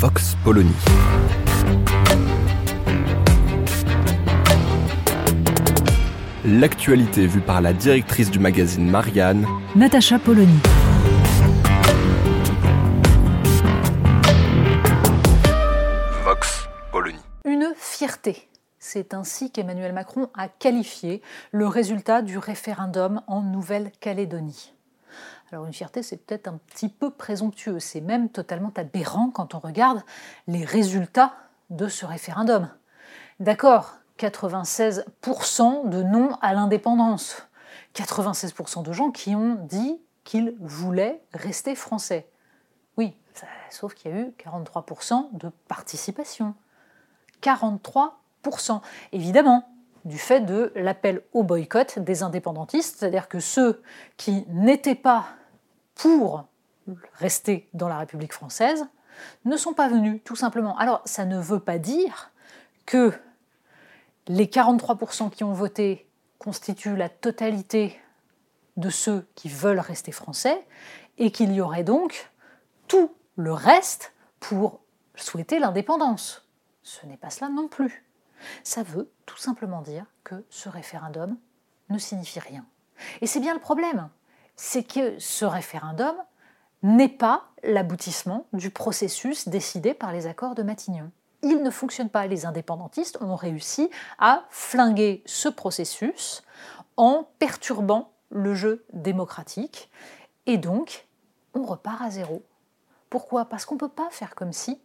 Vox Polony. L'actualité vue par la directrice du magazine Marianne, Natacha Polony. Vox Polony. Une fierté. C'est ainsi qu'Emmanuel Macron a qualifié le résultat du référendum en Nouvelle-Calédonie. Alors une fierté, c'est peut-être un petit peu présomptueux, c'est même totalement aberrant quand on regarde les résultats de ce référendum. D'accord, 96% de non à l'indépendance, 96% de gens qui ont dit qu'ils voulaient rester français. Oui, sauf qu'il y a eu 43% de participation. 43%. Évidemment, du fait de l'appel au boycott des indépendantistes, c'est-à-dire que ceux qui n'étaient pas pour rester dans la République française ne sont pas venus, tout simplement. Alors, ça ne veut pas dire que les 43% qui ont voté constituent la totalité de ceux qui veulent rester français et qu'il y aurait donc tout le reste pour souhaiter l'indépendance. Ce n'est pas cela non plus. Ça veut tout simplement dire que ce référendum ne signifie rien. Et c'est bien le problème, c'est que ce référendum n'est pas l'aboutissement du processus décidé par les accords de Matignon. Il ne fonctionne pas. Les indépendantistes ont réussi à flinguer ce processus en perturbant le jeu démocratique. Et donc, on repart à zéro. Pourquoi? Parce qu'on ne peut pas faire comme si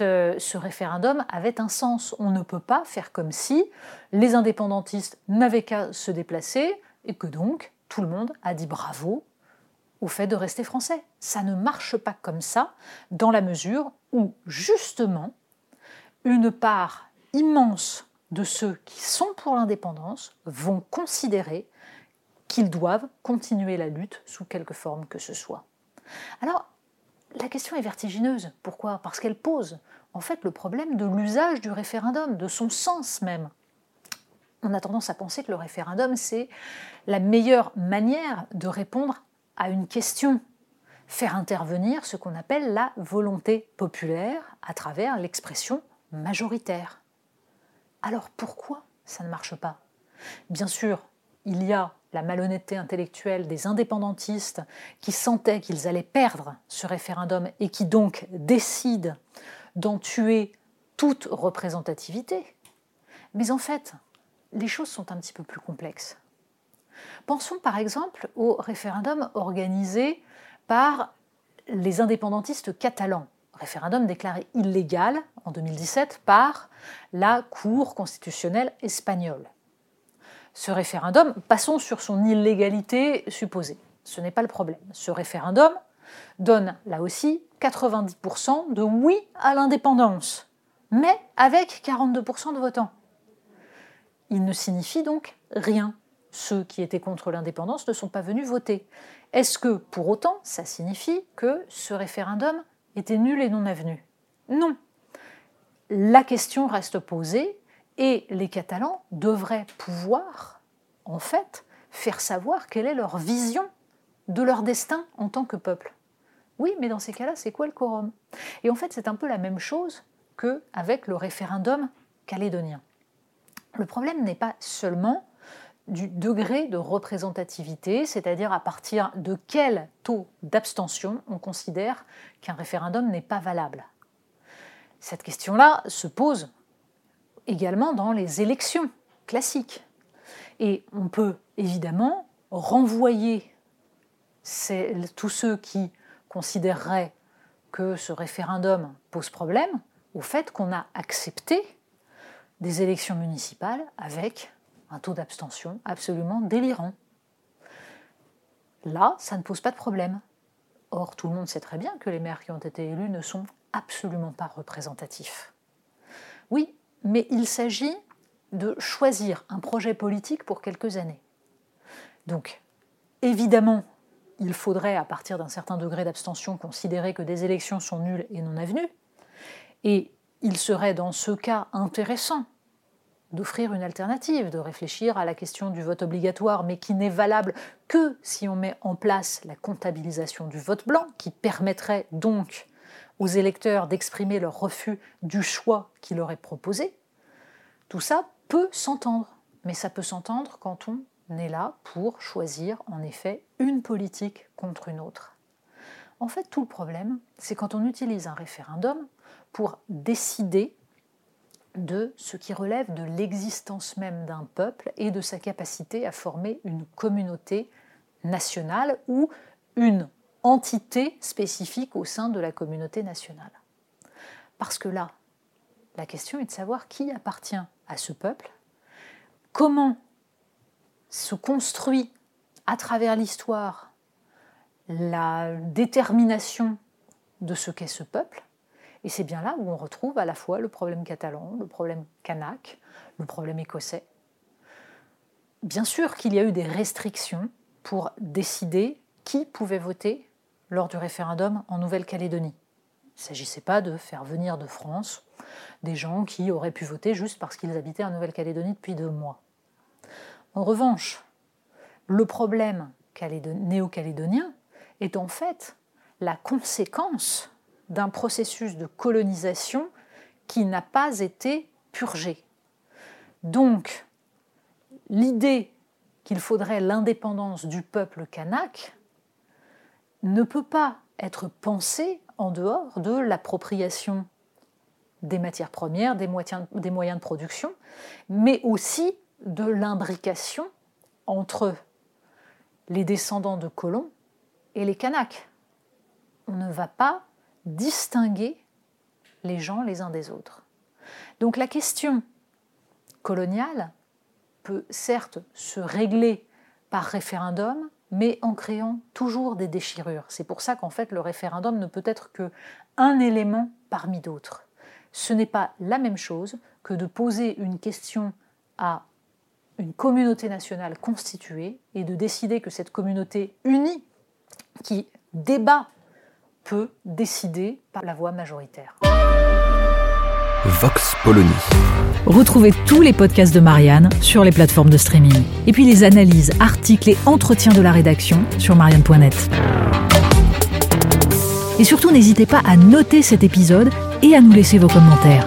euh, ce référendum avait un sens. On ne peut pas faire comme si les indépendantistes n'avaient qu'à se déplacer et que donc tout le monde a dit bravo au fait de rester français. Ça ne marche pas comme ça dans la mesure où justement une part immense de ceux qui sont pour l'indépendance vont considérer qu'ils doivent continuer la lutte sous quelque forme que ce soit. Alors, la question est vertigineuse. Pourquoi? Parce qu'elle pose en fait le problème de l'usage du référendum, de son sens même. On a tendance à penser que le référendum, c'est la meilleure manière de répondre à une question, faire intervenir ce qu'on appelle la volonté populaire à travers l'expression majoritaire. Alors pourquoi ça ne marche pas? Bien sûr, il y a la malhonnêteté intellectuelle des indépendantistes qui sentaient qu'ils allaient perdre ce référendum et qui donc décident d'en tuer toute représentativité. Mais en fait, les choses sont un petit peu plus complexes. Pensons par exemple au référendum organisé par les indépendantistes catalans, référendum déclaré illégal en 2017 par la Cour constitutionnelle espagnole. Ce référendum, passons sur son illégalité supposée. Ce n'est pas le problème. Ce référendum donne là aussi 90% de oui à l'indépendance, mais avec 42% de votants. Il ne signifie donc rien. Ceux qui étaient contre l'indépendance ne sont pas venus voter. Est-ce que pour autant ça signifie que ce référendum était nul et non avenu? Non. La question reste posée et les Catalans devraient pouvoir, en fait, faire savoir quelle est leur vision de leur destin en tant que peuple. Oui, mais dans ces cas-là, c'est quoi le quorum? Et en fait, c'est un peu la même chose qu'avec le référendum calédonien. Le problème n'est pas seulement du degré de représentativité, c'est-à-dire à partir de quel taux d'abstention on considère qu'un référendum n'est pas valable. Cette question-là se pose également dans les élections classiques. Et on peut évidemment renvoyer tous ceux qui considéreraient que ce référendum pose problème au fait qu'on a accepté des élections municipales avec un taux d'abstention absolument délirant. là, ça ne pose pas de problème. Or, tout le monde sait très bien que les maires qui ont été élus ne sont absolument pas représentatifs. Oui, mais il s'agit de choisir un projet politique pour quelques années. Donc, évidemment, il faudrait, à partir d'un certain degré d'abstention, considérer que des élections sont nulles et non avenues. Il serait dans ce cas intéressant d'offrir une alternative, de réfléchir à la question du vote obligatoire, mais qui n'est valable que si on met en place la comptabilisation du vote blanc, qui permettrait donc aux électeurs d'exprimer leur refus du choix qui leur est proposé. Tout ça peut s'entendre, mais ça peut s'entendre quand on est là pour choisir en effet une politique contre une autre. En fait, tout le problème, c'est quand on utilise un référendum pour décider de ce qui relève de l'existence même d'un peuple et de sa capacité à former une communauté nationale ou une entité spécifique au sein de la communauté nationale. Parce que là, la question est de savoir qui appartient à ce peuple, comment se construit à travers l'histoire la détermination de ce qu'est ce peuple. Et c'est bien là où on retrouve à la fois le problème catalan, le problème kanak, le problème écossais. Bien sûr qu'il y a eu des restrictions pour décider qui pouvait voter lors du référendum en Nouvelle-Calédonie. Il ne s'agissait pas de faire venir de France des gens qui auraient pu voter juste parce qu'ils habitaient en Nouvelle-Calédonie depuis deux mois. En revanche, le problème néo-calédonien est en fait la conséquence d'un processus de colonisation qui n'a pas été purgé. Donc, l'idée qu'il faudrait l'indépendance du peuple kanak ne peut pas être pensée en dehors de l'appropriation des matières premières, des moyens de production, mais aussi de l'imbrication entre les descendants de colons et les Kanaks. On ne va pas distinguer les gens les uns des autres. Donc la question coloniale peut certes se régler par référendum, mais en créant toujours des déchirures. C'est pour ça qu'en fait le référendum ne peut être que un élément parmi d'autres. Ce n'est pas la même chose que de poser une question à une communauté nationale constituée et de décider que cette communauté unie qui débat peut décider par la voix majoritaire. Vox Polony. Retrouvez tous les podcasts de Marianne sur les plateformes de streaming. Et puis les analyses, articles et entretiens de la rédaction sur marianne.net. Et surtout, n'hésitez pas à noter cet épisode et à nous laisser vos commentaires.